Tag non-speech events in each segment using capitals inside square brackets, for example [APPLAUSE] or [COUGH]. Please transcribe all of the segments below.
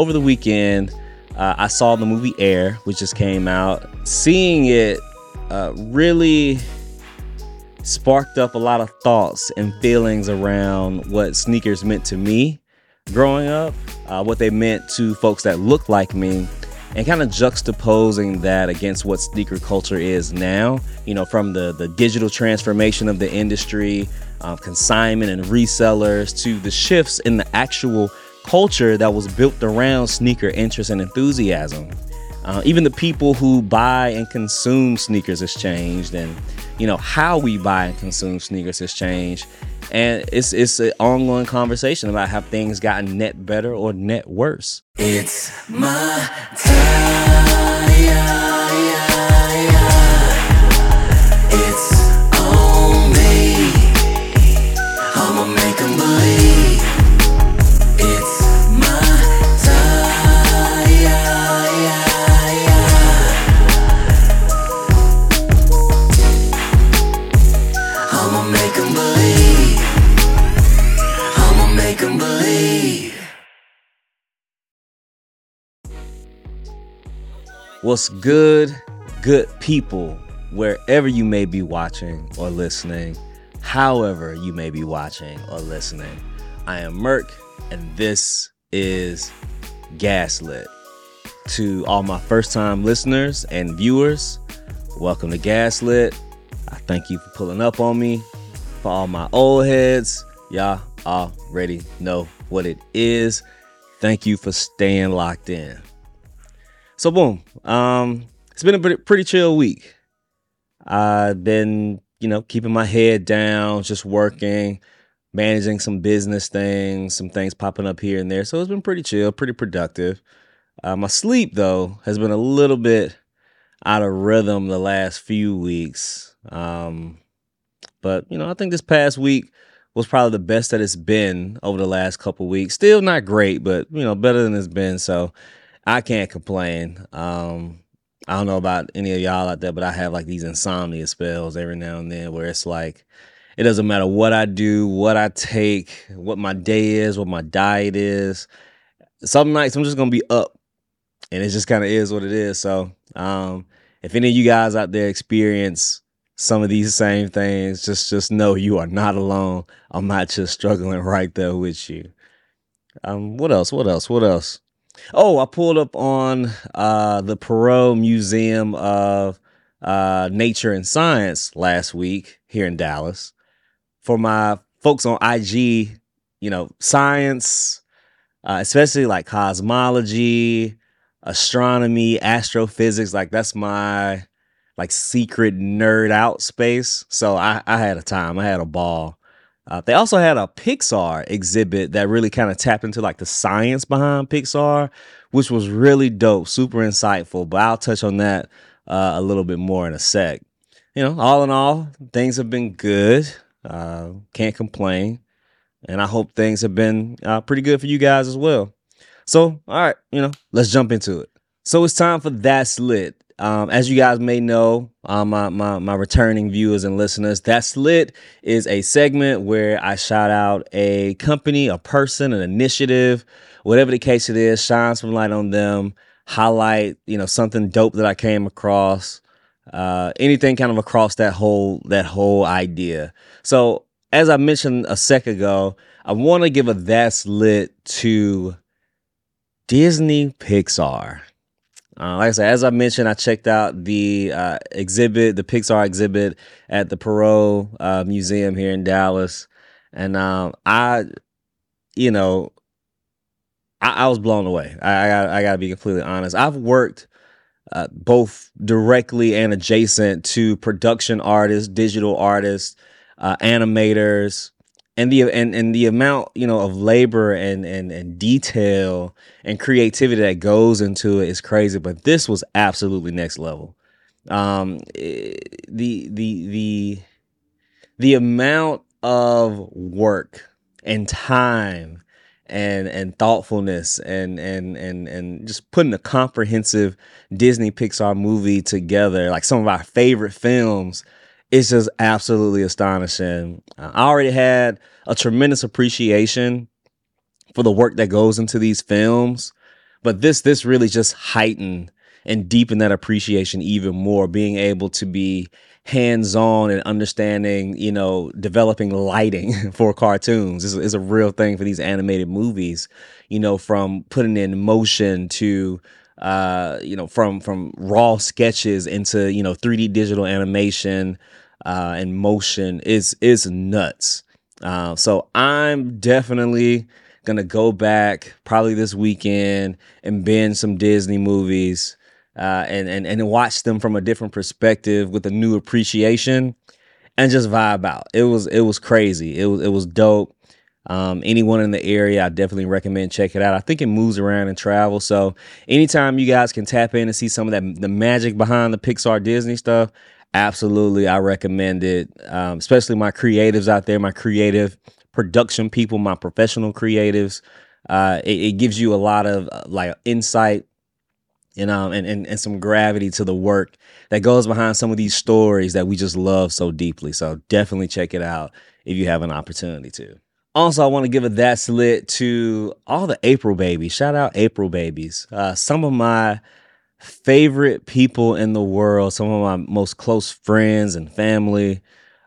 over the weekend, uh, I saw the movie Air, which just came out. Seeing it uh, really sparked up a lot of thoughts and feelings around what sneakers meant to me growing up, uh, what they meant to folks that looked like me, and kind of juxtaposing that against what sneaker culture is now. You know, from the the digital transformation of the industry, uh, consignment and resellers, to the shifts in the actual culture that was built around sneaker interest and enthusiasm. Uh, even the people who buy and consume sneakers has changed, and you know how we buy and consume sneakers has changed. And it's it's an ongoing conversation about how things gotten net better or net worse. It's my time. It's on me. I'ma believe. What's good, good people, wherever you may be watching or listening, however you may be watching or listening. I am Merk, and this is Gaslit. To all my first time listeners and viewers, welcome to Gaslit. I thank you for pulling up on me. For all my old heads, y'all already know what it is. Thank you for staying locked in. So boom, um, it's been a pretty, chill week. I've been, you know, keeping my head down, just working, managing some business things, some things popping up here and there. So it's been pretty chill, pretty productive. Uh, my sleep though has been a little bit out of rhythm the last few weeks. Um, but you know, I think this past week was probably the best that it's been over the last couple weeks. Still not great, but you know, better than it's been. So I can't complain. Um, I don't know about any of y'all out there, but I have like these insomnia spells every now and then where it's like it doesn't matter what I do, what I take, what my day is, what my diet is. Some nights I'm just gonna be up, and it just kind of is what it is. So, um, if any of you guys out there experience some of these same things, just just know you are not alone. I'm not just struggling right there with you. Um, what else? What else? What else? Oh, I pulled up on uh, the Perot Museum of uh, Nature and Science last week here in Dallas. For my folks on IG, you know, science, uh, especially like cosmology, astronomy, astrophysics, like that's my like secret nerd out space. So I, I had a time, I had a ball. Uh, they also had a Pixar exhibit that really kind of tapped into like the science behind Pixar, which was really dope, super insightful. But I'll touch on that uh, a little bit more in a sec. You know, all in all, things have been good. Uh, can't complain, and I hope things have been uh, pretty good for you guys as well. So, all right, you know, let's jump into it. So it's time for That's Lit. Um, as you guys may know, um, my, my, my returning viewers and listeners, That's Lit is a segment where I shout out a company, a person, an initiative, whatever the case it is, shine some light on them, highlight, you know, something dope that I came across, uh, anything kind of across that whole that whole idea. So as I mentioned a sec ago, I want to give a That's Lit to Disney Pixar. Uh, like I said, as I mentioned, I checked out the uh, exhibit, the Pixar exhibit at the Perot uh, Museum here in Dallas, and um, I, you know, I, I was blown away. I, I got, I got to be completely honest. I've worked uh, both directly and adjacent to production artists, digital artists, uh, animators, and the and, and the amount you know of labor and and and detail and creativity that goes into it is crazy but this was absolutely next level. Um eh, the the the the amount of work and time and and thoughtfulness and and and and just putting a comprehensive Disney Pixar movie together like some of our favorite films it's just absolutely astonishing. Uh, I already had a tremendous appreciation for the work that goes into these films, but this this really just heightened and deepened that appreciation even more. Being able to be hands on and understanding, you know, developing lighting [LAUGHS] for cartoons is, is a real thing for these animated movies. You know, from putting in motion to uh, you know, from from raw sketches into you know 3D digital animation uh, and motion is is nuts. Uh, so I'm definitely gonna go back probably this weekend and binge some Disney movies uh, and and and watch them from a different perspective with a new appreciation and just vibe out. It was it was crazy. It was it was dope. Um, anyone in the area, I definitely recommend check it out. I think it moves around and travels. So anytime you guys can tap in and see some of that the magic behind the Pixar Disney stuff, absolutely, I recommend it. Um, especially my creatives out there, my creative production people, my professional creatives. Uh, it, it, gives you a lot of uh, like insight you know, and, and, and some gravity to the work that goes behind some of these stories that we just love so deeply. So definitely check it out if you have an opportunity to. Also, I want to give a that's lit to all the April babies. Shout out April babies. Uh, some of my favorite people in the world, some of my most close friends and family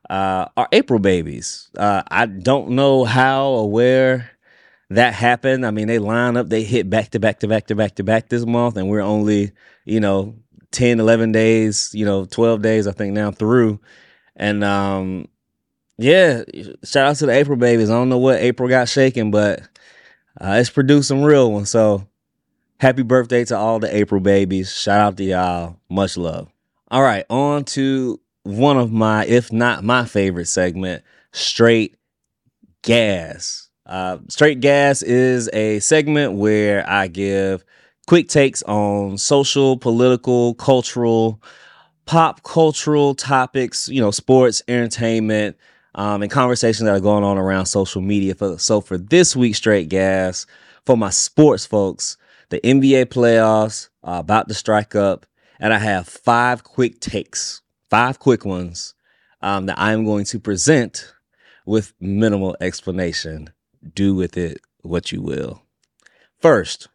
uh, are April babies. Uh, I don't know how or where that happened. I mean, they line up, they hit back to back to back to back to back this month, and we're only, you know, 10, 11 days, you know, 12 days, I think now through. And um, yeah, shout out to the April babies. I don't know what April got shaken, but uh, it's produced some real ones. So happy birthday to all the April babies. Shout out to y'all. Much love. All right, on to one of my, if not my favorite segment, Straight Gas. Uh, Straight Gas is a segment where I give quick takes on social, political, cultural, pop cultural topics, you know, sports, entertainment, um, and conversations that are going on around social media. For, so for this week, straight gas for my sports folks, the NBA playoffs are about to strike up, and I have five quick takes, five quick ones um, that I am going to present with minimal explanation. Do with it what you will. First,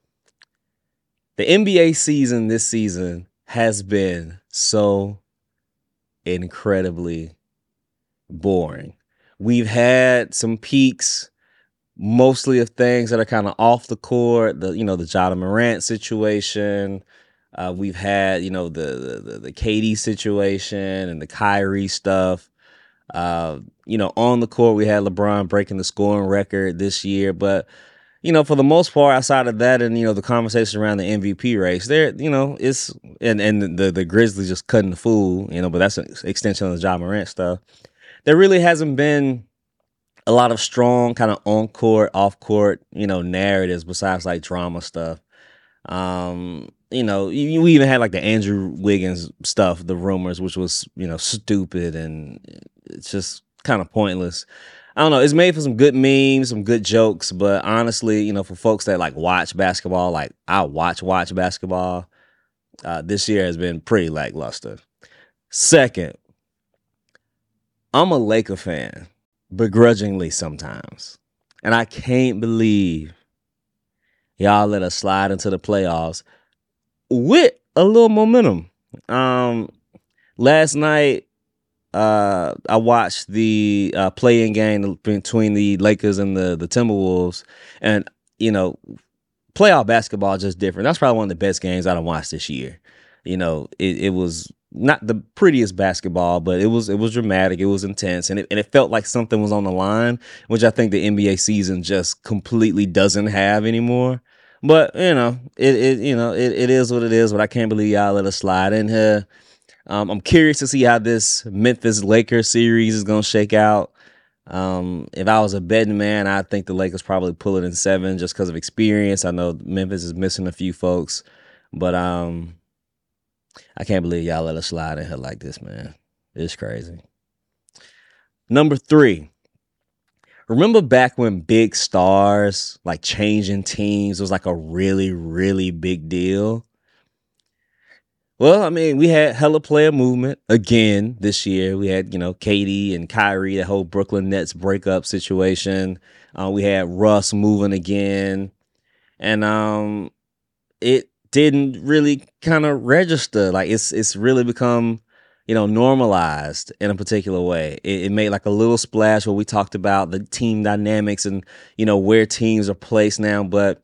the NBA season this season has been so incredibly boring. We've had some peaks, mostly of things that are kind of off the court. The you know the Ja Morant situation. Uh, we've had you know the, the the KD situation and the Kyrie stuff. Uh, you know, on the court we had LeBron breaking the scoring record this year, but you know, for the most part, outside of that, and you know, the conversation around the MVP race, there, you know, it's and and the the Grizzlies just cutting the fool, you know, but that's an extension of the Ja Morant stuff there really hasn't been a lot of strong kind of on court, off court, you know, narratives besides like drama stuff. Um, you know, we even had like the Andrew Wiggins stuff, the rumors, which was, you know, stupid and it's just kind of pointless. I don't know. It's made for some good memes, some good jokes, but honestly, you know, for folks that like watch basketball, like I watch watch basketball, uh, this year has been pretty lackluster. Second, I'm a Laker fan, begrudgingly sometimes. And I can't believe y'all let us slide into the playoffs with a little momentum. Um, last night, uh, I watched the uh, play in game between the Lakers and the the Timberwolves, and you know, playoff basketball is just different. That's probably one of the best games I've watched this year. You know, it, it was not the prettiest basketball, but it was it was dramatic, it was intense, and it and it felt like something was on the line, which I think the NBA season just completely doesn't have anymore. But you know, it, it you know it, it is what it is. But I can't believe y'all let us slide in here. Um, I'm curious to see how this Memphis Lakers series is gonna shake out. Um, if I was a betting man, I think the Lakers probably pull it in seven just because of experience. I know Memphis is missing a few folks, but um, I can't believe y'all let us slide in here like this, man. It's crazy. Number three. Remember back when big stars like changing teams was like a really, really big deal? Well, I mean, we had hella player movement again this year. We had, you know, KD and Kyrie, the whole Brooklyn Nets breakup situation. Uh, we had Russ moving again. And um, it didn't really kind of register. Like it's it's really become you know normalized in a particular way. It, it, made like a little splash where we talked about the team dynamics and you know where teams are placed now, but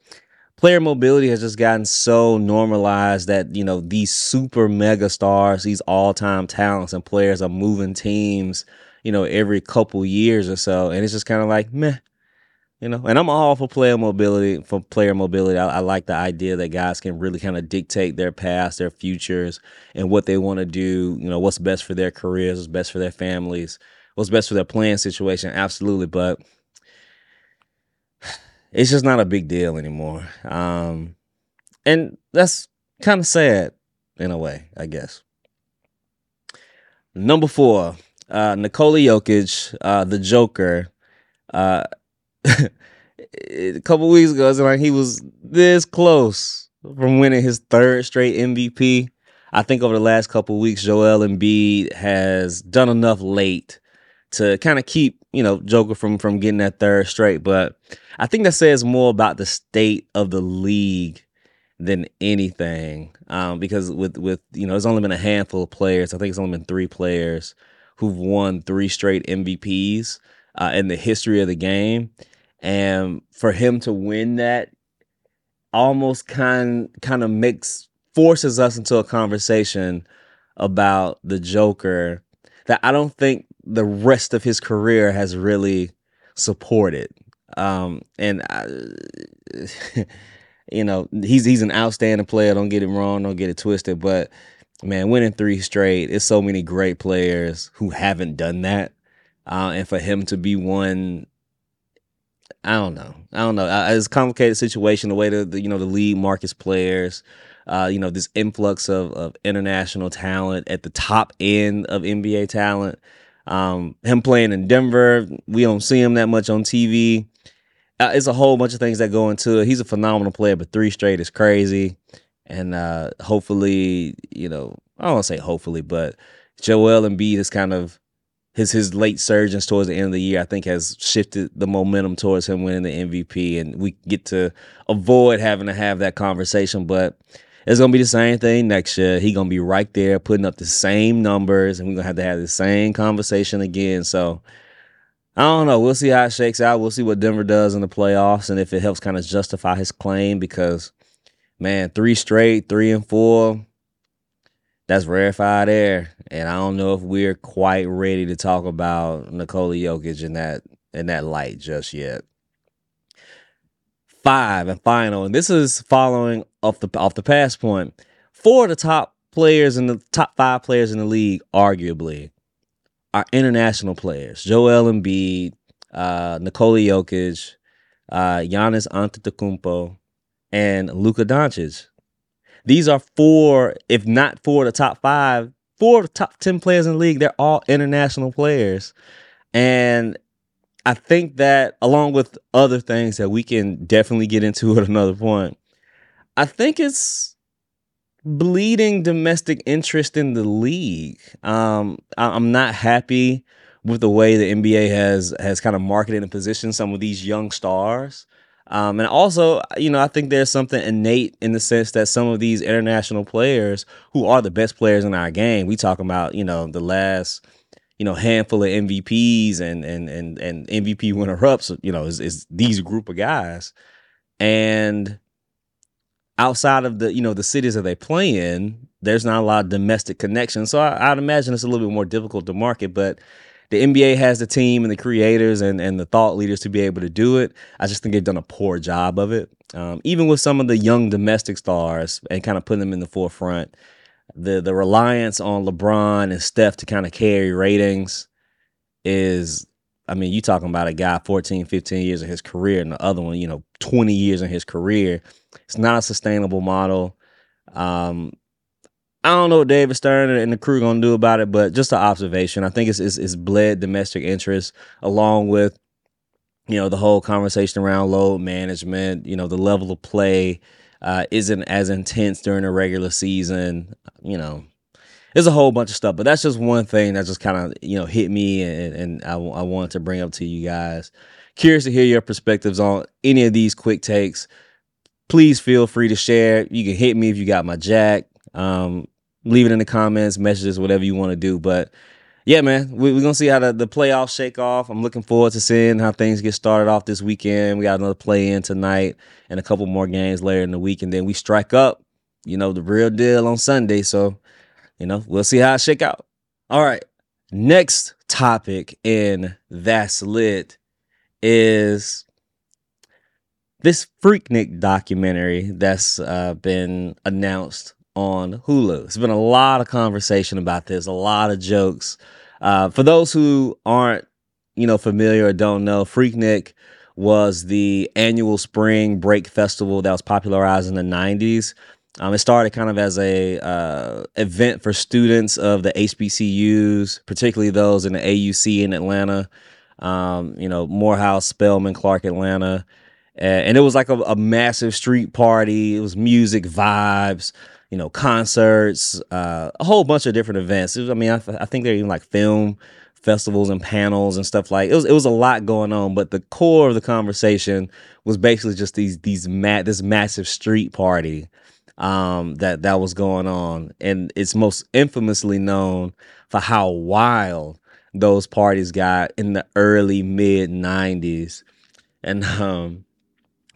player mobility has just gotten so normalized that you know these super mega stars, these all time talents and players are moving teams you know every couple years or so, and it's just kind of like meh you know? And i'm all for player mobility for player mobility. I, I, like the idea that guys can really kind of dictate their past their futures and what they want to do you know what's best for their careers what's best for their families what's best for their playing situation absolutely. But [SIGHS] it's just not a big deal anymore. Um and that's kind of sad in a way i guess. Number four uh nikola jokic uh the joker uh [LAUGHS] a couple weeks ago, it's like he was this close from winning his third straight MVP. I think over the last couple weeks, Joel Embiid has done enough late to kind of keep you know Joker from from getting that third straight. But I think that says more about the state of the league than anything, um, because with with you know, there's only been a handful of players. I think it's only been three players who've won three straight MVPs uh, in the history of the game and for him to win that almost kind kind of makes forces us into a conversation about the Joker that I don't think the rest of his career has really supported. Um, and I, [LAUGHS] you know, he's he's an outstanding player. Don't get it wrong. Don't get it twisted. But man, winning three straight, it's so many great players who haven't done that. Uh, and for him to be one I don't know. I don't know. it's a complicated situation. The way that the, you know the league markets players, uh, you know this influx of of international talent at the top end of NBA talent. Um, him playing in Denver, we don't see him that much on TV. Uh, it's a whole bunch of things that go into it. He's a phenomenal player, but three straight is crazy. And uh, hopefully, you know, I don't want to say hopefully, but Joel Embiid is kind of his his late surgeons towards the end of the year, I think, has shifted the momentum towards him winning the MVP, and we get to avoid having to have that conversation. But it's gonna be the same thing next year. He gonna be right there, putting up the same numbers, and we're gonna have to have the same conversation again. So I don't know. We'll see how it shakes out. We'll see what Denver does in the playoffs, and if it helps kind of justify his claim. Because man, three straight, three and four that's rarefied air, and I don't know if we're quite ready to talk about Nikola Jokic in that in that light just yet. Five and final, and this is following off the off the past point. Four of the top players in the top five players in the league, arguably, are international players. Joel Embiid, uh, Nikola Jokic, uh, Giannis Antetokounmpo, and Luka Doncic. These are four, if not four of the top five, four of the top 10 players in the league. They're all international players. And I think that along with other things that we can definitely get into [LAUGHS] at another point, I think it's bleeding domestic interest in the league. Um, I'm not happy with the way the NBA has has kind of marketed and positioned some of these young stars. Um, and also, you know, I think there's something innate in the sense that some of these international players who are the best players in our game, we talk about, you know, the last, you know, handful of MVPs and and and and MVP winner ups, you know, is, is these group of guys. And outside of the, you know, the cities that they play in, there's not a lot of domestic connection. So I, I'd imagine it's a little bit more difficult to market, but the NBA has the team and the creators and, and the thought leaders to be able to do it. I just think they've done a poor job of it. Um, even with some of the young domestic stars and kind of putting them in the forefront, the the reliance on LeBron and Steph to kind of carry ratings is I mean, you talking about a guy 14, 15 years of his career and the other one, you know, 20 years in his career. It's not a sustainable model. Um, I don't know what David Stern and the crew gonna do about it, but just an observation. I think it's, it's, it's bled domestic interest along with you know the whole conversation around load management. You know the level of play uh, isn't as intense during the regular season. You know, there's a whole bunch of stuff, but that's just one thing that just kind of you know hit me, and, and I, I wanted to bring up to you guys. Curious to hear your perspectives on any of these quick takes please feel free to share. You can hit me if you got my jack. Um, leave it in the comments, messages, whatever you want to do. But yeah, man, we, we're gonna see how the, the playoffs shake off. I'm looking forward to seeing how things get started off this weekend. We got another play in tonight and a couple more games later in the week, and then we strike up, you know, the real deal on Sunday. So, you know, we'll see how it shake out. All right. Next topic in That's Lit is this Freaknik documentary that's uh, been announced on Hulu. It's been a lot of conversation about this, a lot of jokes. Uh, for those who aren't, you know, familiar or don't know, Freaknik was the annual spring break festival that was popularized in the 90s. Um, it started kind of as a uh, event for students of the HBCUs, particularly those in the AUC in Atlanta. Um, you know, Morehouse, Spelman, Clark, Atlanta, and it was like a, a massive street party. It was music, vibes, you know, concerts, uh, a whole bunch of different events. Was, I mean, I, I think there are even like film festivals and panels and stuff like it was. It was a lot going on, but the core of the conversation was basically just these these mat this massive street party um, that that was going on, and it's most infamously known for how wild those parties got in the early mid '90s, and um,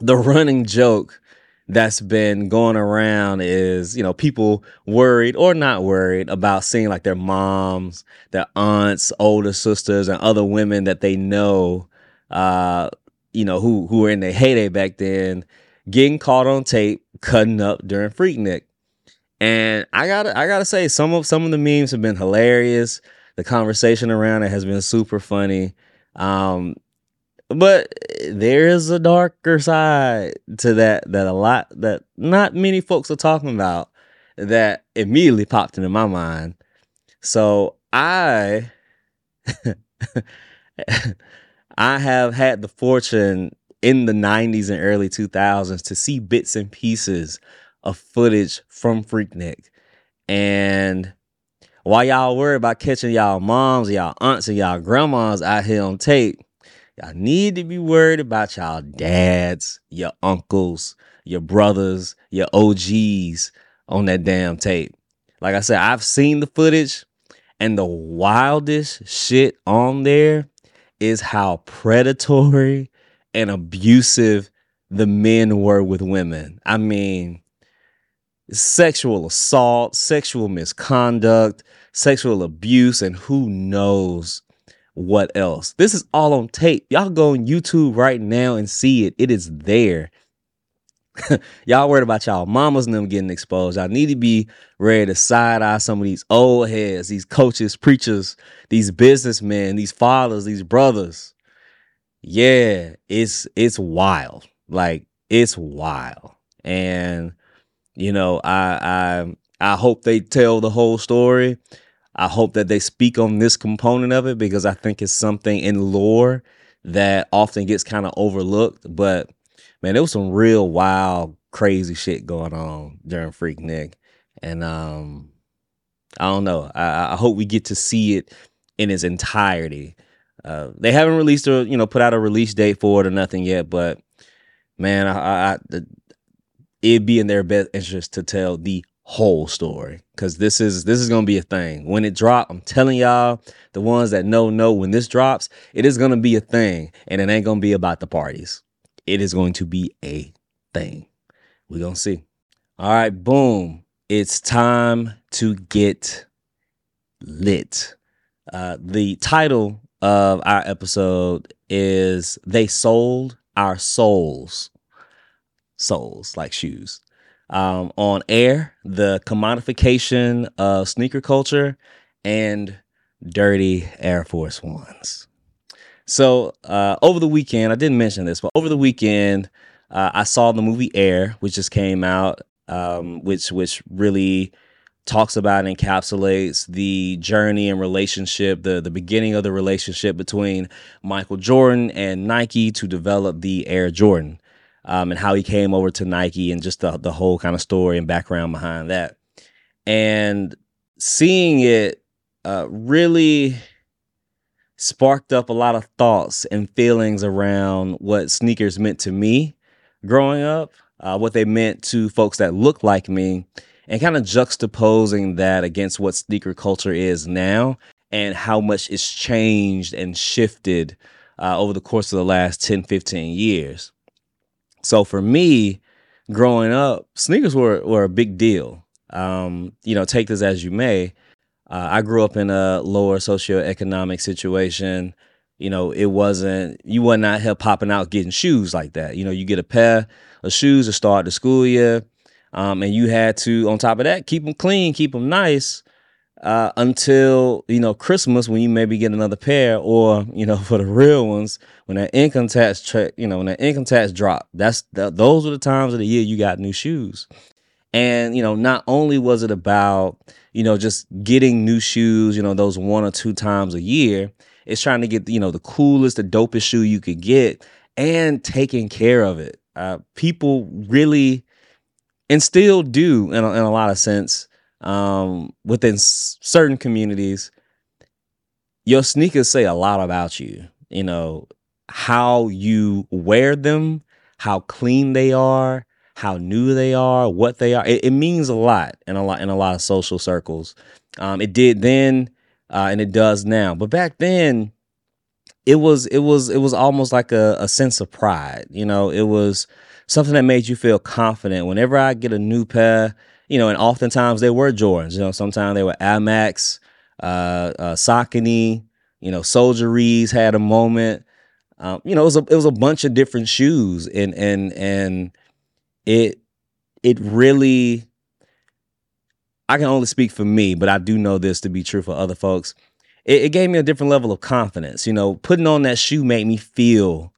the running joke that's been going around is you know people worried or not worried about seeing like their moms their aunts older sisters and other women that they know uh you know who who were in their heyday back then getting caught on tape cutting up during freaknik and i gotta i gotta say some of some of the memes have been hilarious. The conversation around it has been super funny. Um but there is a darker side to that that a lot that not many folks are talking about that immediately popped into my mind. So I [LAUGHS] I have had the fortune in the 90s and early 2000s to see bits and pieces of footage from Freaknik. And while y'all worry about catching y'all moms, y'all aunts, and y'all grandmas out here on tape, Y'all need to be worried about y'all dads, your uncles, your brothers, your OGs on that damn tape. Like I said, I've seen the footage, and the wildest shit on there is how predatory and abusive the men were with women. I mean, sexual assault, sexual misconduct, sexual abuse, and who knows what else? This is all on tape. Y'all go on YouTube right now and see it. It is there. [LAUGHS] y'all worried about y'all mamas and them getting exposed. Y'all need to be ready to side eye some of these old heads, these coaches, preachers, these businessmen, these fathers, these brothers. Yeah, it's it's wild. Like it's wild. And you know, I I I hope they tell the whole story. I hope that they speak on this component of it because I think it's something in lore that often gets kind of overlooked. But man, there was some real wild, crazy shit going on during Freak Freaknik. And um, I don't know. I, I hope we get to see it in its entirety. Uh, they haven't released a, you know, put out a release date for it or nothing yet, but man, I, I, it'd be in their best interest to tell the whole story. Because this is this is gonna be a thing. When it drop i'm telling y'all the ones that know know when this drops it is gonna be a thing. And it ain't gonna be about the parties. It is going to be a thing. We gonna see. All right boom. It's time to get lit. Uh the title of our episode is they sold our soles. Soles like shoes um, on air, the commodification of sneaker culture, and dirty Air Force Ones. So uh, over the weekend, I didn't mention this, but over the weekend, uh, I saw the movie Air, which just came out, um, which which really talks about and encapsulates the journey and relationship, the the beginning of the relationship between Michael Jordan and Nike to develop the Air Jordan um, and how he came over to Nike and just the, the whole kind of story and background behind that. And seeing it uh, really sparked up a lot of thoughts and feelings around what sneakers meant to me growing up. uh, what they meant to folks that look like me, and kind of juxtaposing that against what sneaker culture is now and how much it's changed and shifted uh, over the course of the last 10, 15 years. So for me, growing up, sneakers were, were a big deal. Um, you know, take this as you may. Uh, I grew up in a lower socioeconomic situation. You know, it wasn't you wasn't out here popping out getting shoes like that. You know, you get a pair of shoes to start the school year, um, and you had to, on top of that, keep them clean, keep them nice uh, until you know Christmas when you maybe get another pair, or you know [LAUGHS] for the real ones when that income tax check, you know when that income tax drop. That's the, those are the times of the year you got new shoes. And you know, not only was it about you know just getting new shoes, you know those one or two times a year. It's trying to get you know the coolest, the dopest shoe you could get, and taking care of it. Uh, people really, and still do in a, in a lot of sense um, within s- certain communities, your sneakers say a lot about you. You know, how you wear them, how clean they are, how new they are, what they are. It, it means a lot in a lot in a lot of social circles. Um, it did then, uh, and it does now. But back then, it was it was it was almost like a, a sense of pride. You know, it was something that made you feel confident. Whenever I get a new pair, you know, and oftentimes they were Jordans. You know, sometimes they were Air Max, uh, uh, Saucony. You know, Soldier Rees had a moment. Um, you know, it was a it was a bunch of different shoes, and and and it it really. I can only speak for me, but I do know this to be true for other folks. It, it gave me a different level of confidence. You know, putting on that shoe made me feel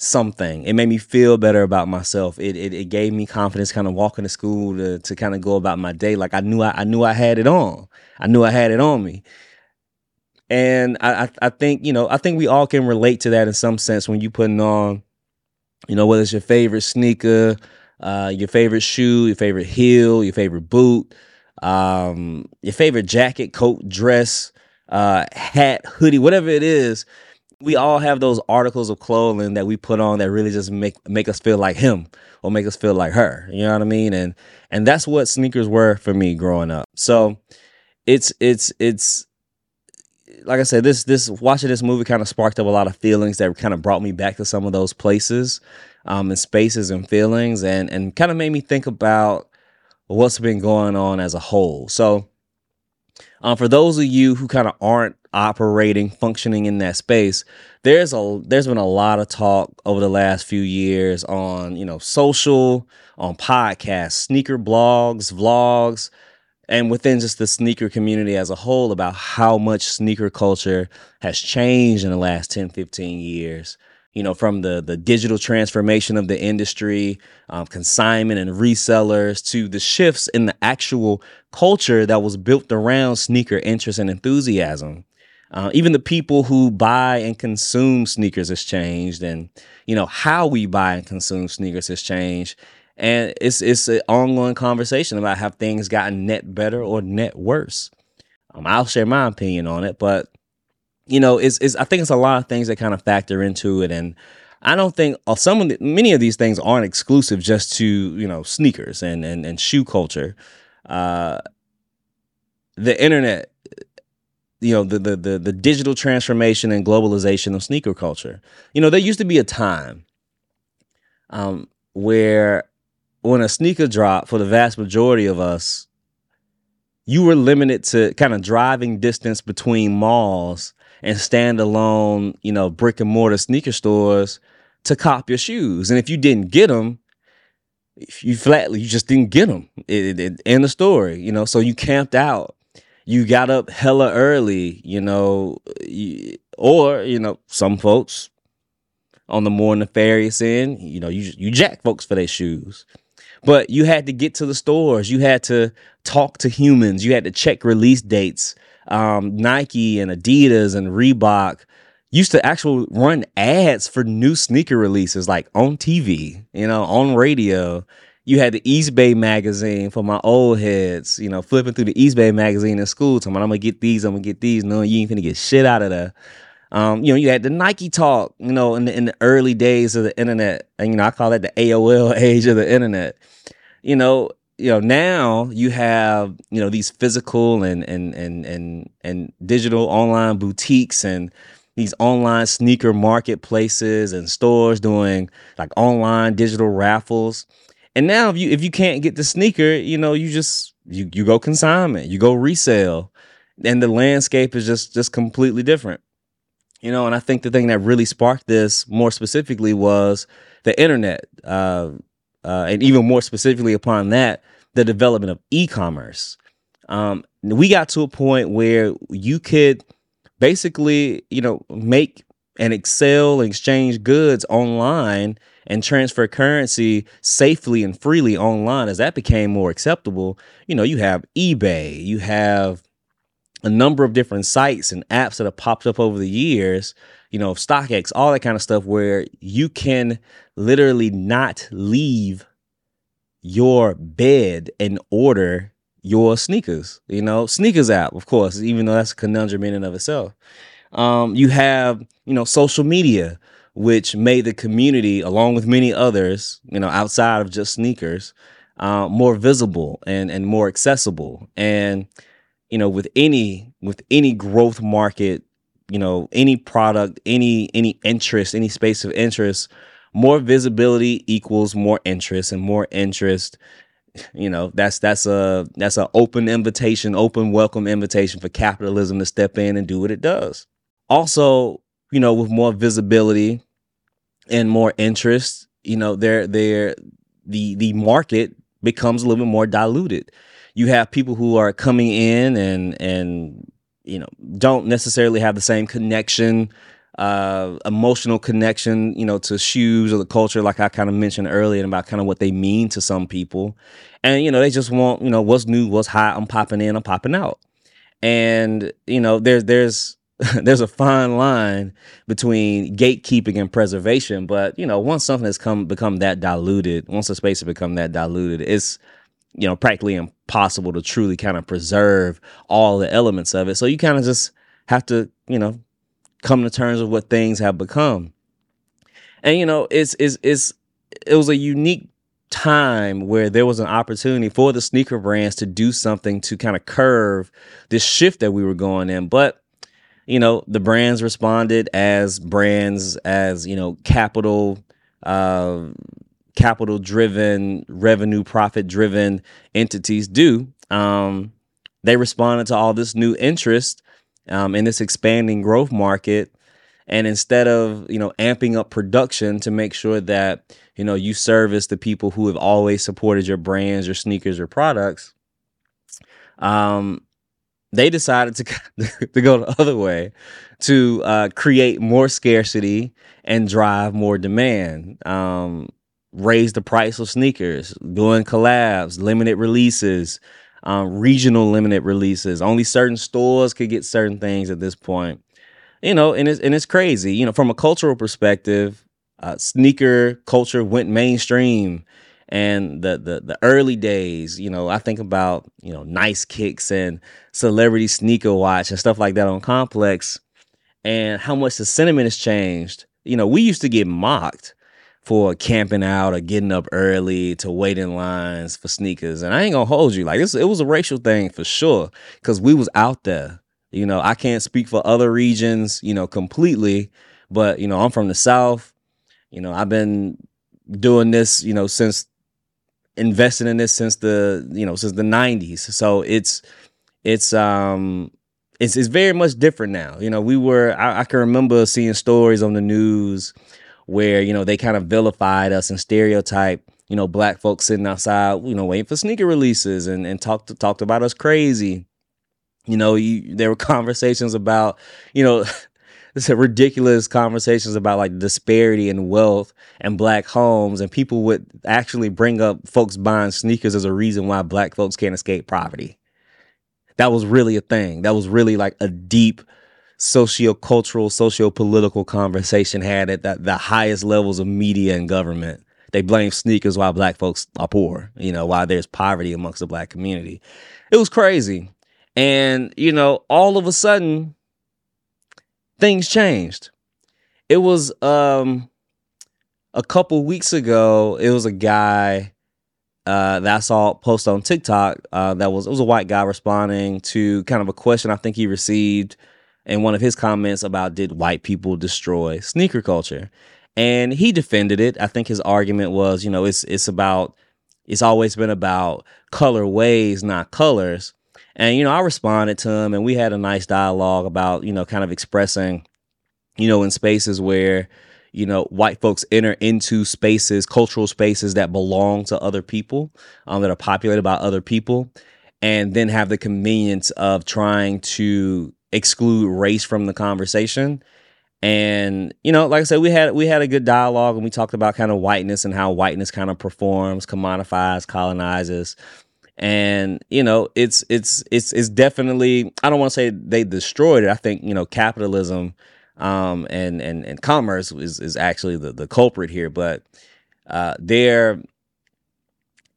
something. It made me feel better about myself. It it, it gave me confidence, kind of walking to school to to kind of go about my day like I knew I, I knew I had it on. I knew I had it on me. And I, I I think you know I think we all can relate to that in some sense when you putting on, you know, whether it's your favorite sneaker, uh, your favorite shoe, your favorite heel, your favorite boot, um, your favorite jacket, coat, dress, uh, hat, hoodie, whatever it is we all have those articles of clothing that we put on that really just make make us feel like him or make us feel like her. You know what I mean? And and that's what sneakers were for me growing up. So it's it's it's like I said, this this watching this movie kind of sparked up a lot of feelings that kind of brought me back to some of those places, um, and spaces and feelings, and and kind of made me think about what's been going on as a whole. So, um, for those of you who kind of aren't operating, functioning in that space, there's a there's been a lot of talk over the last few years on you know social, on podcasts, sneaker blogs, vlogs, and within just the sneaker community as a whole about how much sneaker culture has changed in the last 10, 15 years you know, from the the digital transformation of the industry, um, consignment and resellers, to the shifts in the actual culture that was built around sneaker interest and enthusiasm. Uh, even the people who buy and consume sneakers has changed, and you know how we buy and consume sneakers has changed. And it's it's an ongoing conversation about have things gotten net better or net worse. Um, I'll share my opinion on it, but you know, it's, it's I think it's a lot of things that kind of factor into it, and I don't think uh, some of the, many of these things aren't exclusive just to you know sneakers and and, and shoe culture. Uh, the internet, you know, the, the the the digital transformation and globalization of sneaker culture. You know, there used to be a time um, where when a sneaker dropped for the vast majority of us, you were limited to kind of driving distance between malls and standalone, you know, brick and mortar sneaker stores to cop your shoes. And if you didn't get them, if you flatly you just didn't get them. End the story, you know. So you camped out. You got up hella early, you know, or you know, some folks on the more nefarious end, you know, you you jack folks for their shoes. But you had to get to the stores. You had to talk to humans. You had to check release dates um, Nike and Adidas and Reebok used to actually run ads for new sneaker releases, like on TV, you know, on radio. You had the Eastbay magazine for my old heads, you know, flipping through the Eastbay magazine in school, talking about, I'm gonna get these, I'm gonna get these. No, you ain't gonna get shit out of there. Um, you know, you had the NikeTalk, you know, in the in the early days of the internet. And you know, I call that the AOL [LAUGHS] age of the internet. You know, you know, now you have, you know, these physical and and and and and digital online boutiques and these online sneaker marketplaces and stores doing like online digital raffles. And now if you if you can't get the sneaker, you know, you just you you go consignment, you go resale. And the landscape is just just completely different. You know, and I think the thing that really sparked this more specifically was the internet. Uh, uh, and even more specifically upon that, the development of e-commerce. Um, we got to a point where you could basically, you know, make and excel and exchange goods online and transfer currency safely and freely online as that became more acceptable. You know, you have eBay, you have a number of different sites and apps that have popped up over the years, you know, StockX, all that kind of stuff where you can literally not leave your bed and order your SNKRS. You know, sneakers app, of course, even though that's a conundrum in and of itself. Um, you have, you know, social media, which made the community, along with many others, you know, outside of just sneakers, uh, more visible and and more accessible. And you know, with any with any growth market, you know, any product, any any interest, any space of interest, more visibility equals more interest, and more interest you know that's that's a that's an open invitation open welcome invitation for capitalism to step in and do what it does also you know with more visibility and more interest you know there there the the market becomes a little bit more diluted you have people who are coming in and and you know don't necessarily have the same connection uh, emotional connection, you know, to shoes or the culture, like I kind of mentioned earlier, about kind of what they mean to some people. And, you know, they just want, you know, what's new, what's hot, I'm popping in, I'm popping out. And, you know, there's, there's, [LAUGHS] there's a fine line between gatekeeping and preservation. But, you know, once something has come, become that diluted, once a space has become that diluted, it's, you know, practically impossible to truly kind of preserve all the elements of it. So you kind of just have to, you know, come to terms with what things have become. And you know, it's it's it's it was a unique time where there was an opportunity for the sneaker brands to do something to kind of curve this shift that we were going in. But you know, the brands responded as brands, as you know, capital, uh, capital driven, revenue profit driven entities do. Um, they responded to all this new interest um, in this expanding growth market. And instead of you know amping up production to make sure that you know you service the people who have always supported your brands, your sneakers, your products, um, they decided to [LAUGHS] to go the other way to uh, create more scarcity and drive more demand. Um, raise the price of sneakers, doing collabs, limited releases, um, regional limited releases. Only certain stores could get certain things at this point. You know, and it's and it's crazy. You know, from a cultural perspective, uh, sneaker culture went mainstream, and the the the early days. You know, I think about you know nice kicks and celebrity sneaker watch and stuff like that on Complex, and how much the sentiment has changed. You know, we used to get mocked for camping out or getting up early to wait in lines for sneakers. And I ain't gonna hold you like this. It was a racial thing for sure because we was out there. You know, I can't speak for other regions, you know, completely, but you know, I'm from the South. You know, I've been doing this, you know, since investing in this since the, you know, since the 90s. So it's it's um it's it's very much different now. You know, we were I, I can remember seeing stories on the news where you know they kind of vilified us and stereotyped you know black folks sitting outside you know waiting for sneaker releases and and talked talked about us crazy you know you, there were [LAUGHS] conversations about you know ridiculous conversations about like disparity in wealth and black homes and people would actually bring up folks buying sneakers as a reason why black folks can't escape poverty that was really a thing that was really like a deep sociocultural, sociopolitical conversation had at the, the highest levels of media and government. They blame sneakers while black folks are poor, you know, while there's poverty amongst the black community. It was crazy. And, you know, all of a sudden, things changed. It was um a couple weeks ago, it was a guy uh, that I saw post on TikTok uh, that was it was a white guy responding to kind of a question I think he received in one of his comments about did white people destroy sneaker culture, and he defended it. I think his argument was, you know, it's it's about it's always been about colorways, not colors. And you know, I responded to him, and we had a nice dialogue about you know, kind of expressing, you know, in spaces where you know white folks enter into spaces, cultural spaces that belong to other people, um, that are populated by other people, and then have the convenience of trying to exclude race from the conversation. And you know, like I said, we had we had a good dialogue, and we talked about kind of whiteness and how whiteness kind of performs, commodifies, colonizes and you know it's it's it's it's definitely i don't want to say they destroyed it. I think you know capitalism um and and and commerce is is actually the the culprit here. But uh their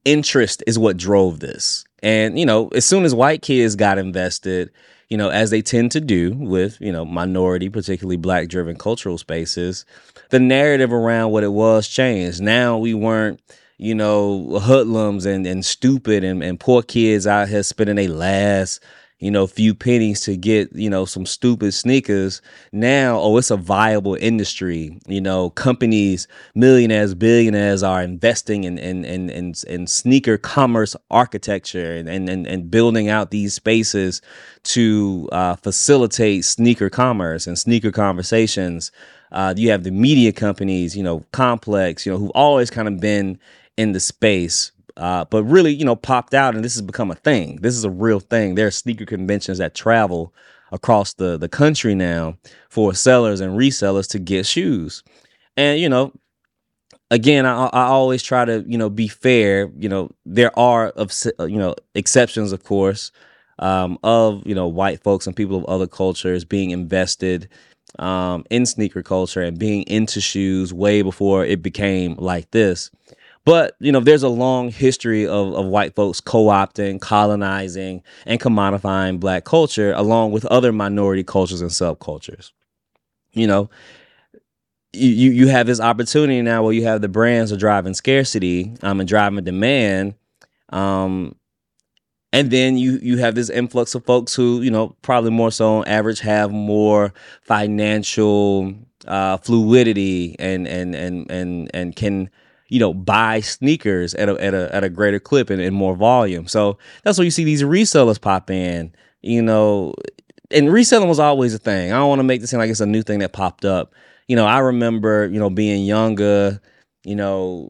interest is what drove this. And you know as soon as white kids got invested you know as they tend to do with you know minority particularly black driven cultural spaces the narrative around what it was changed. Now we weren't you know, hoodlums and, and stupid and, and poor kids out here spending their last, you know, few pennies to get, you know, some stupid sneakers. Now, oh, it's a viable industry. You know, companies, millionaires, billionaires are investing in in in in, in sneaker commerce architecture and, and and building out these spaces to uh, facilitate sneaker commerce and sneaker conversations. Uh, you have the media companies, you know, Complex, you know, who've always kind of been in the space, uh, but really, you know, popped out and this has become a thing. This is a real thing. There are sneaker conventions that travel across the, the country now for sellers and resellers to get shoes. And, you know, again, I, I always try to, you know, be fair. You know, there are, of you know, exceptions, of course, um, of, you know, white folks and people of other cultures being invested um, in sneaker culture and being into shoes way before it became like this. But you know, there's a long history of, of white folks co-opting, colonizing, and commodifying black culture along with other minority cultures and subcultures. You know, you you have this opportunity now where you have the brands are driving scarcity um, and driving demand. Um, and then you you have this influx of folks who you know probably more so on average have more financial uh, fluidity and and and and and can you know, buy sneakers at a at a at a greater clip and, and more volume. So that's why you see these resellers pop in, you know, and reselling was always a thing. I don't want to make this seem like it's a new thing that popped up. You know, I remember, you know, being younger, you know,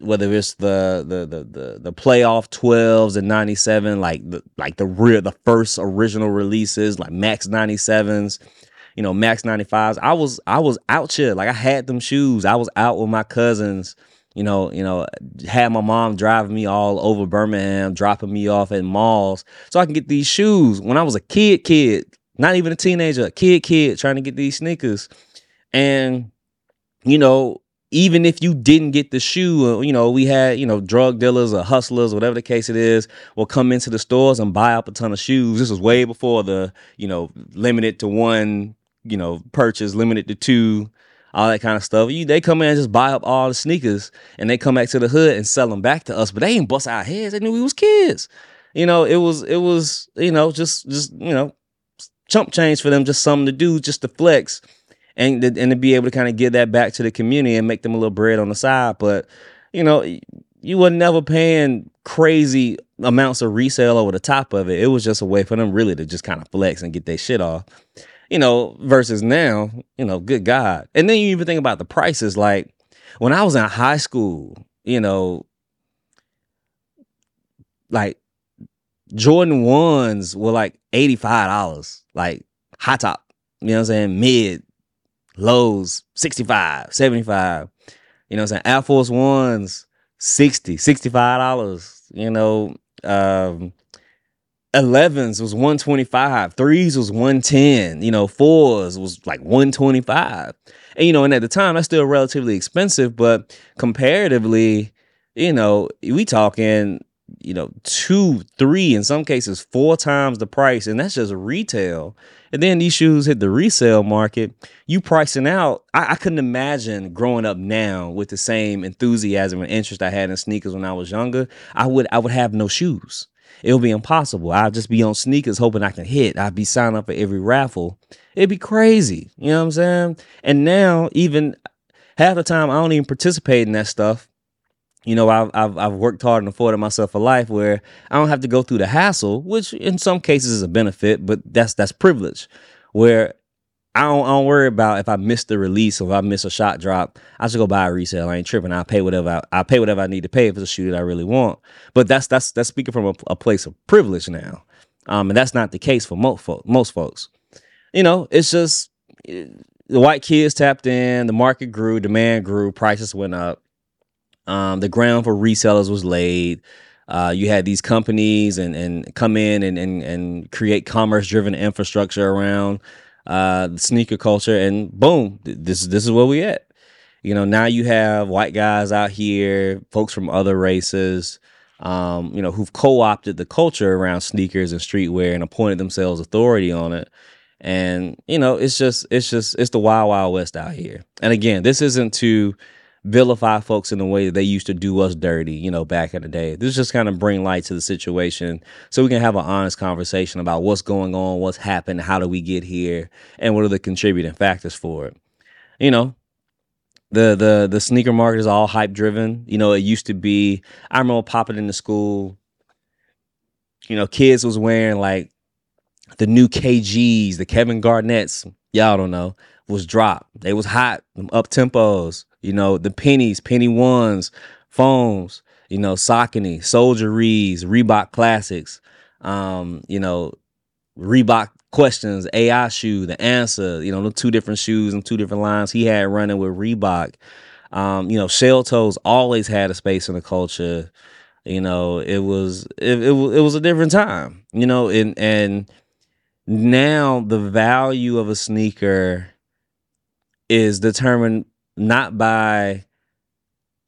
whether it's the the the the, the playoff 12s in 97 like the like the real the first original releases like max 97s you know max 95s i was i was out here like i had them shoes i was out with my cousins you know, you know, had my mom driving me all over Birmingham, dropping me off at malls so I can get these shoes. When I was a kid, kid, not even a teenager, a kid, kid, trying to get these sneakers. And, you know, even if you didn't get the shoe, uh, you know, we had, you know, drug dealers or hustlers, whatever the case it is, will come into the stores and buy up a ton of shoes. This was way before the, you know, limited to one, you know, purchase, limited to two all that kind of stuff. You they come in and just buy up all the sneakers and they come back to the hood and sell them back to us, but they ain't bust our heads. They knew we was kids. You know, it was it was, you know, just just, you know, chump change for them, just something to do, just to flex and and to be able to kind of give that back to the community and make them a little bread on the side. But, you know, you were never paying crazy amounts of resale over the top of it. It was just a way for them really to just kind of flex and get their shit off you know, versus now, you know, good God. And then you even think about the prices. Like when I was in high school, you know, like Jordan ones were like $85, like high top, you know what I'm saying? Mid, lows, 65, 75. You know what I'm saying? Air Force ones, 60, $65, you know, um, 11s was 125 threes was 110 you know fours was like 125 and you know and at the time that's still relatively expensive but comparatively you know we talking you know, two, three, in some cases, four times the price, and that's just retail. And then these shoes hit the resale market. You pricing out. I, I couldn't imagine growing up now with the same enthusiasm and interest I had in sneakers when I was younger. I would I would have no shoes. It would be impossible. I'll just be on sneakers hoping I can hit. I'd be signing up for every raffle. It'd be crazy. You know what I'm saying? And now, even half the time, I don't even participate in that stuff you know, I've, I've, I've worked hard and afforded myself a life where I don't have to go through the hassle, which in some cases is a benefit, but that's that's privilege. Where I don't, I don't worry about if I miss the release or if I miss a shot drop. I should go buy a resale. I ain't tripping. I pay whatever I, I pay whatever I need to pay if it's a shoe that I really want. But that's that's that's speaking from a, a place of privilege now, um, and that's not the case for most folks. Most folks, you know, it's just the white kids tapped in, the market grew, demand grew, prices went up um, the ground for resellers was laid. Uh, you had these companies and, and come in and, and, and create commerce driven infrastructure around uh, the sneaker culture, and boom, this this is where we at. You know, now you have white guys out here, folks from other races, um, you know, who've co-opted the culture around sneakers and streetwear and appointed themselves authority on it. And you know, it's just it's just it's the wild wild west out here. And again, this isn't to vilify folks in the way that they used to do us dirty, you know, back in the day. This just kind of bring light to the situation so we can have an honest conversation about what's going on, what's happened, how do we get here, and what are the contributing factors for it. You know, the the the sneaker market is all hype driven. You know, it used to be I remember popping into school, you know, kids was wearing like the new KGs, the Kevin Garnett's, y'all don't know, was dropped. They was hot, up tempos you know, the pennies, penny ones, Foams, you know, Saucony, Soldier Rees, Reebok Classics, um, you know, Reebok questions, AI shoe, the answer, you know, the two different shoes and two different lines he had running with Reebok. Um, you know, shell toes always had a space in the culture. You know, it was it, it, it was a different time, you know, and and now the value of a sneaker is determined not by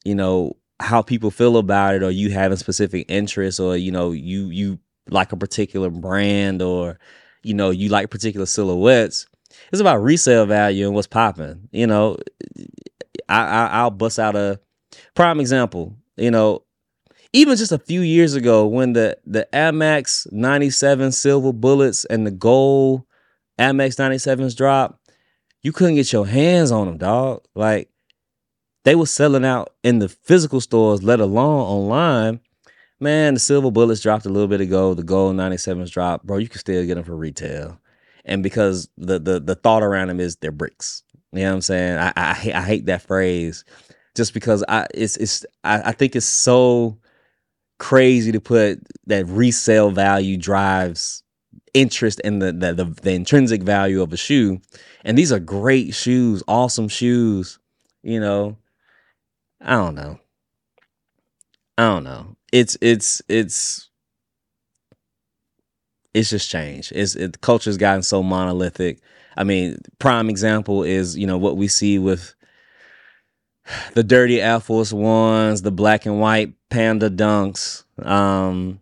you know how people feel about it or you having specific interests or you know you you like a particular brand or you know you like particular silhouettes. It's about resale value and what's popping you know. I, I i'll bust out a prime example you know. Even just a few years ago when the the Air Max 97 silver bullets and the gold Air Max 97s dropped you couldn't get your hands on them, dog. Like they were selling out in the physical stores, let alone online. Man, the silver bullets dropped a little bit ago. The gold 97s dropped. Bro, you can still get them for retail. And because the the the thought around them is they're bricks. You know what I'm saying? I I, I hate that phrase just because I it's it's I, I think it's so crazy to put that resale value drives interest in the, the the, the intrinsic value of a shoe and these are great shoes, awesome shoes. You know, I don't know. I don't know. It's it's it's it's just changed. It's it, culture's gotten so monolithic. I mean, prime example is you know what we see with the dirty Air Force Ones, the black and white Panda Dunks. Um,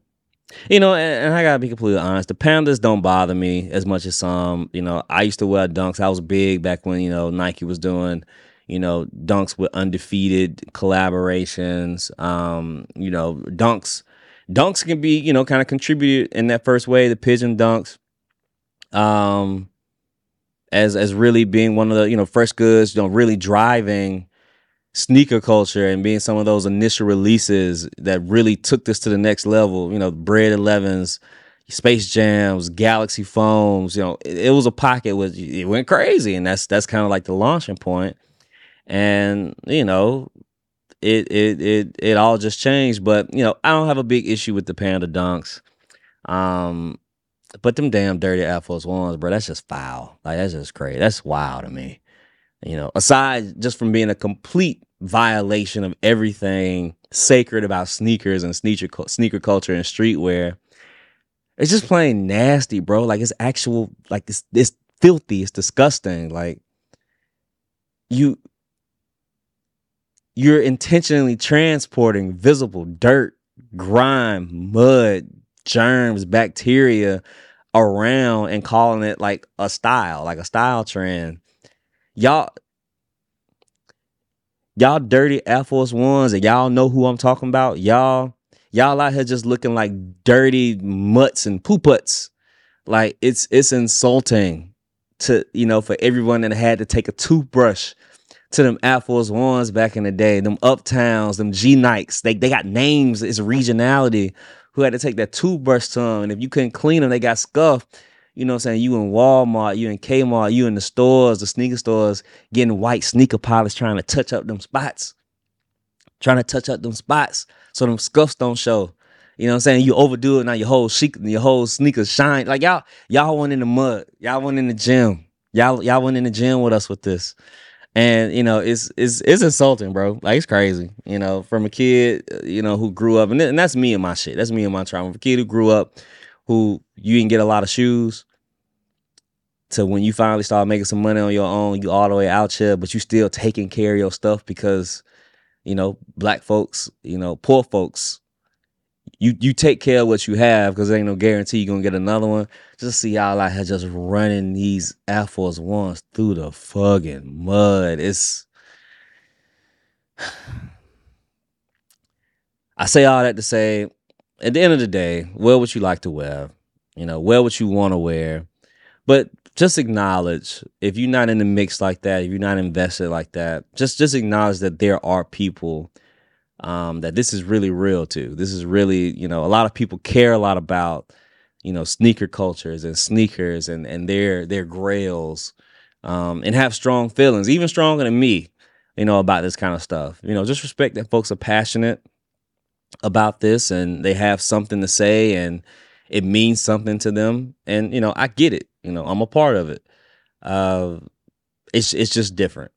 you know, and, and, I gotta be completely honest. The pandas don't bother me as much as some. You know, I used to wear dunks. I was big back when you know Nike was doing, you know, dunks with undefeated collaborations. Um, you know, dunks, dunks can be you know kind of contributed in that first way. The pigeon dunks, um, as as really being one of the you know first goods. You know, really driving sneaker culture and being some of those initial releases that really took this to the next level. You know, Bred 11s, Space Jams, Galaxy Foams. You know, it, it was a pocket with it went crazy, and that's that's kind of like the launching point. And you know, it it it it all just changed. But you know, I don't have a big issue with the Panda Dunks. Um, but them damn dirty Air Force Ones, bro, that's just foul. Like that's just crazy. That's wild to me. You know, aside just from being a complete violation of everything sacred about sneakers and sneaker sneaker culture and streetwear, it's just plain nasty, bro. Like it's actual, like it's it's filthy. It's disgusting. Like you you're intentionally transporting visible dirt grime, mud, germs, bacteria around and calling it like a style, like a style trend. Y'all y'all dirty Air Force Ones and y'all know who I'm talking about. Y'all y'all out here just looking like dirty mutts and pooputs. Like it's it's insulting to you know for everyone that had to take a toothbrush to them Air Force Ones back in the day, them Uptowns, them G Nikes. They they got names. It's regionality. Who had to take that toothbrush to them, and if you couldn't clean them, they got scuffed. You know what I'm saying? You in Walmart, you in Kmart, you in the stores, the sneaker stores, getting white sneaker polish, trying to touch up them spots, trying to touch up them spots so them scuffs don't show. You know what I'm saying? You overdo it now. Your whole chic, your whole sneakers shine. Like y'all, y'all went in the mud. Y'all went in the gym. Y'all, y'all went in the gym with us with this and you know it's it's it's insulting bro like it's crazy you know from a kid uh, you know who grew up and, and that's me and my shit that's me and my trauma a kid who grew up who you didn't get a lot of shoes to when you finally start making some money on your own you all the way out here but you still taking care of your stuff because you know black folks you know poor folks you you take care of what you have because there ain't no guarantee you're gonna get another one. Just see y'all out here just running these Air Force Ones through the fucking mud. It's [SIGHS] I say all that to say, at the end of the day, wear what you like to wear. You know, wear what you want to wear. But just acknowledge if you're not in the mix like that, if you're not invested like that, just just acknowledge that there are people um, that this is really real too. This is really, you know, a lot of people care a lot about, you know, sneaker cultures and sneakers and and their their grails, um, and have strong feelings, even stronger than me, you know, about this kind of stuff. You know, just respect that folks are passionate about this and they have something to say and it means something to them. And you know, I get it. You know, I'm a part of it. Uh, it's it's just different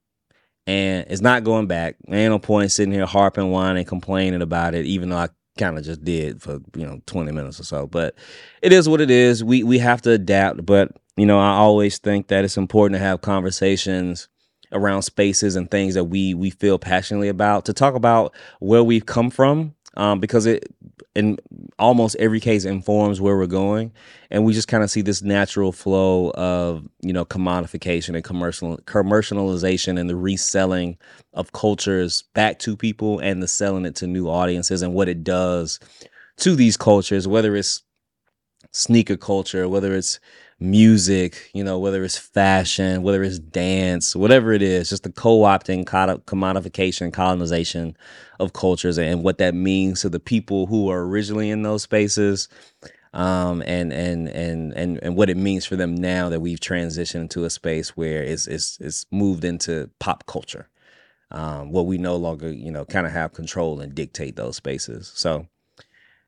and it's not going back. ain't no point sitting here harping, whining, complaining about it, even though I kind of just did for you know 20 minutes or so. But it is what it is. We we have to adapt. But you know, I always think that it's important to have conversations around spaces and things that we we feel passionately about to talk about where we've come from um, because it in almost every case informs where we're going. And we just kind of see this natural flow of you know commodification and commercial commercialization and the reselling of cultures back to people and the selling it to new audiences and what it does to these cultures whether it's sneaker culture whether it's music, you know, whether it's fashion, whether it's dance, whatever it is, just the co-opting, commodification, colonization of cultures and what that means to the people who are originally in those spaces. Um, and, and and and and what it means for them now that we've transitioned to a space where it's it's, it's moved into pop culture, um, where we no longer you know kind of have control and dictate those spaces. So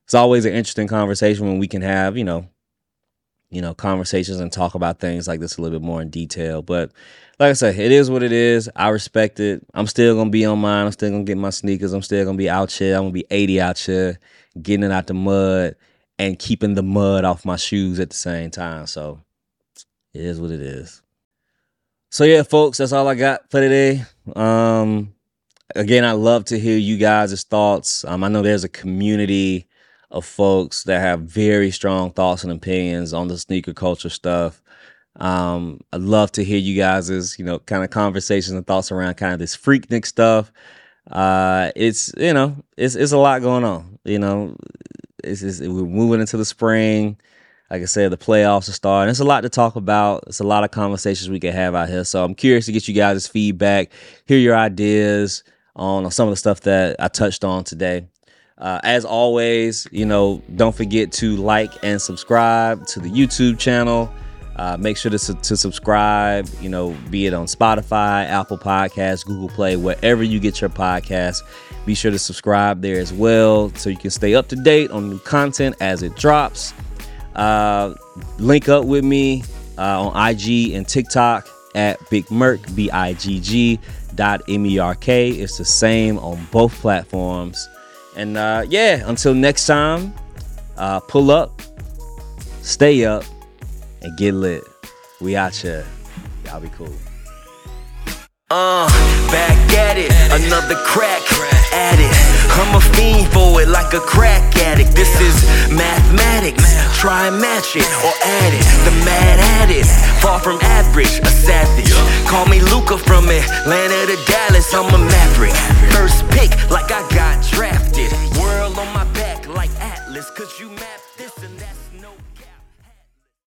it's always an interesting conversation when we can have you know you know, conversations and talk about things like this a little bit more in detail. But like I said, it is what it is. I respect it. I'm still gonna be on mine. I'm still gonna get my sneakers. I'm still gonna be out here. I'm gonna be 80 out here, getting it out the mud and keeping the mud off my shoes at the same time. So it is what it is. So yeah, folks, that's all I got for today. Um again, I love to hear you guys' thoughts. Um, I know there's a community of folks that have very strong thoughts and opinions on the sneaker culture stuff. Um, I'd love to hear you guys' you know kind of conversations and thoughts around kind of this freaknik stuff. Uh, it's you know it's it's a lot going on. You know, it's, it's we're moving into the spring. Like I said, the playoffs are starting. It's a lot to talk about. It's a lot of conversations we can have out here. So I'm curious to get you guys' feedback, hear your ideas on some of the stuff that I touched on today. Uh, as always, you know, don't forget to like and subscribe to the YouTube channel. Uh, make sure to, to subscribe, you know, be it on Spotify, Apple Podcasts, Google Play, wherever you get your podcast. Be sure to subscribe there as well so you can stay up to date on new content as it drops. Uh, link up with me uh, on IG and TikTok at Bigg Merk, B I G G dot M E R K. It's the same on both platforms. And uh, yeah, until next time, uh, pull up, stay up, and get lit. We out here. Y'all be cool. Uh, back at it, another crack at it. I'm a fiend for it like a crack addict. This is mathematics. Try and match it or add it. The mad at it. Far from average, a savage. Call me Luka from Atlanta to Dallas. I'm a maverick. First pick like I got drafted. World on my